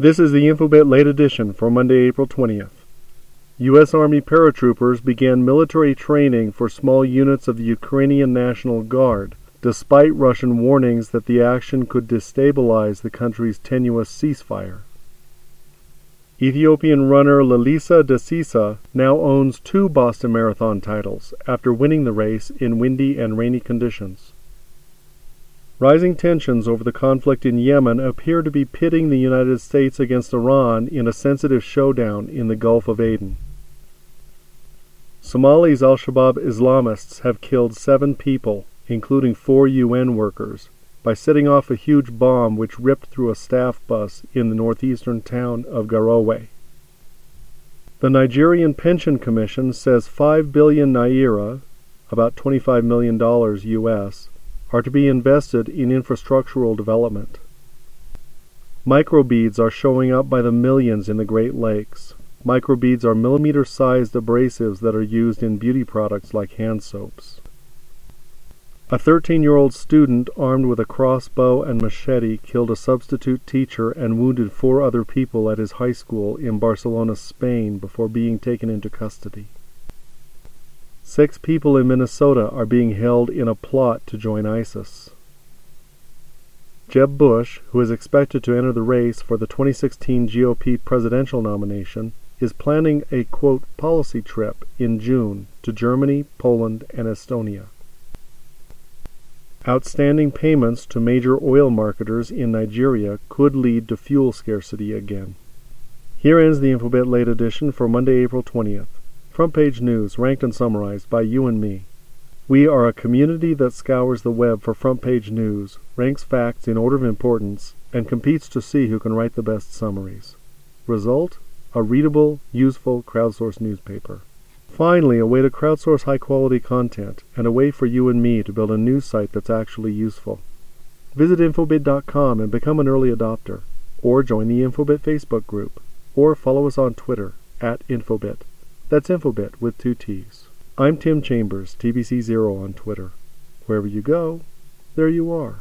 This is the Infobitt late edition for Monday, April 20th. U.S. Army paratroopers began military training for small units of the Ukrainian National Guard, despite Russian warnings that the action could destabilize the country's tenuous ceasefire. Ethiopian runner Lelisa Desisa now owns two Boston Marathon titles after winning the race in windy and rainy conditions. Rising tensions over the conflict in Yemen appear to be pitting the United States against Iran in a sensitive showdown in the Gulf of Aden. Somali's Al Shabaab Islamists have killed seven people, including four UN workers, by setting off a huge bomb which ripped through a staff bus in the northeastern town of Garowe. The Nigerian Pension Commission says 5 billion naira, about $25 million US, are to be invested in infrastructural development. Microbeads are showing up by the millions in the Great Lakes. Microbeads are millimeter sized abrasives that are used in beauty products like hand soaps. A 13 year old student armed with a crossbow and machete killed a substitute teacher and wounded four other people at his high school in Barcelona, Spain, before being taken into custody. Six people in Minnesota are being held in a plot to join ISIS. Jeb Bush, who is expected to enter the race for the 2016 GOP presidential nomination, is planning a quote policy trip in June to Germany, Poland, and Estonia. Outstanding payments to major oil marketers in Nigeria could lead to fuel scarcity again. Here ends the Infobitt late edition for Monday, April 20th. Front page news, ranked and summarized by you and me. We are a community that scours the web for front page news, ranks facts in order of importance, and competes to see who can write the best summaries. Result? A readable, useful, crowdsourced newspaper. Finally, a way to crowdsource high quality content and a way for you and me to build a news site that's actually useful. Visit Infobitt.com and become an early adopter, or join the Infobitt Facebook group, or follow us on Twitter at Infobitt. That's Infobitt with two T's. I'm Tim Chambers, TBC0 on Twitter. Wherever you go, there you are.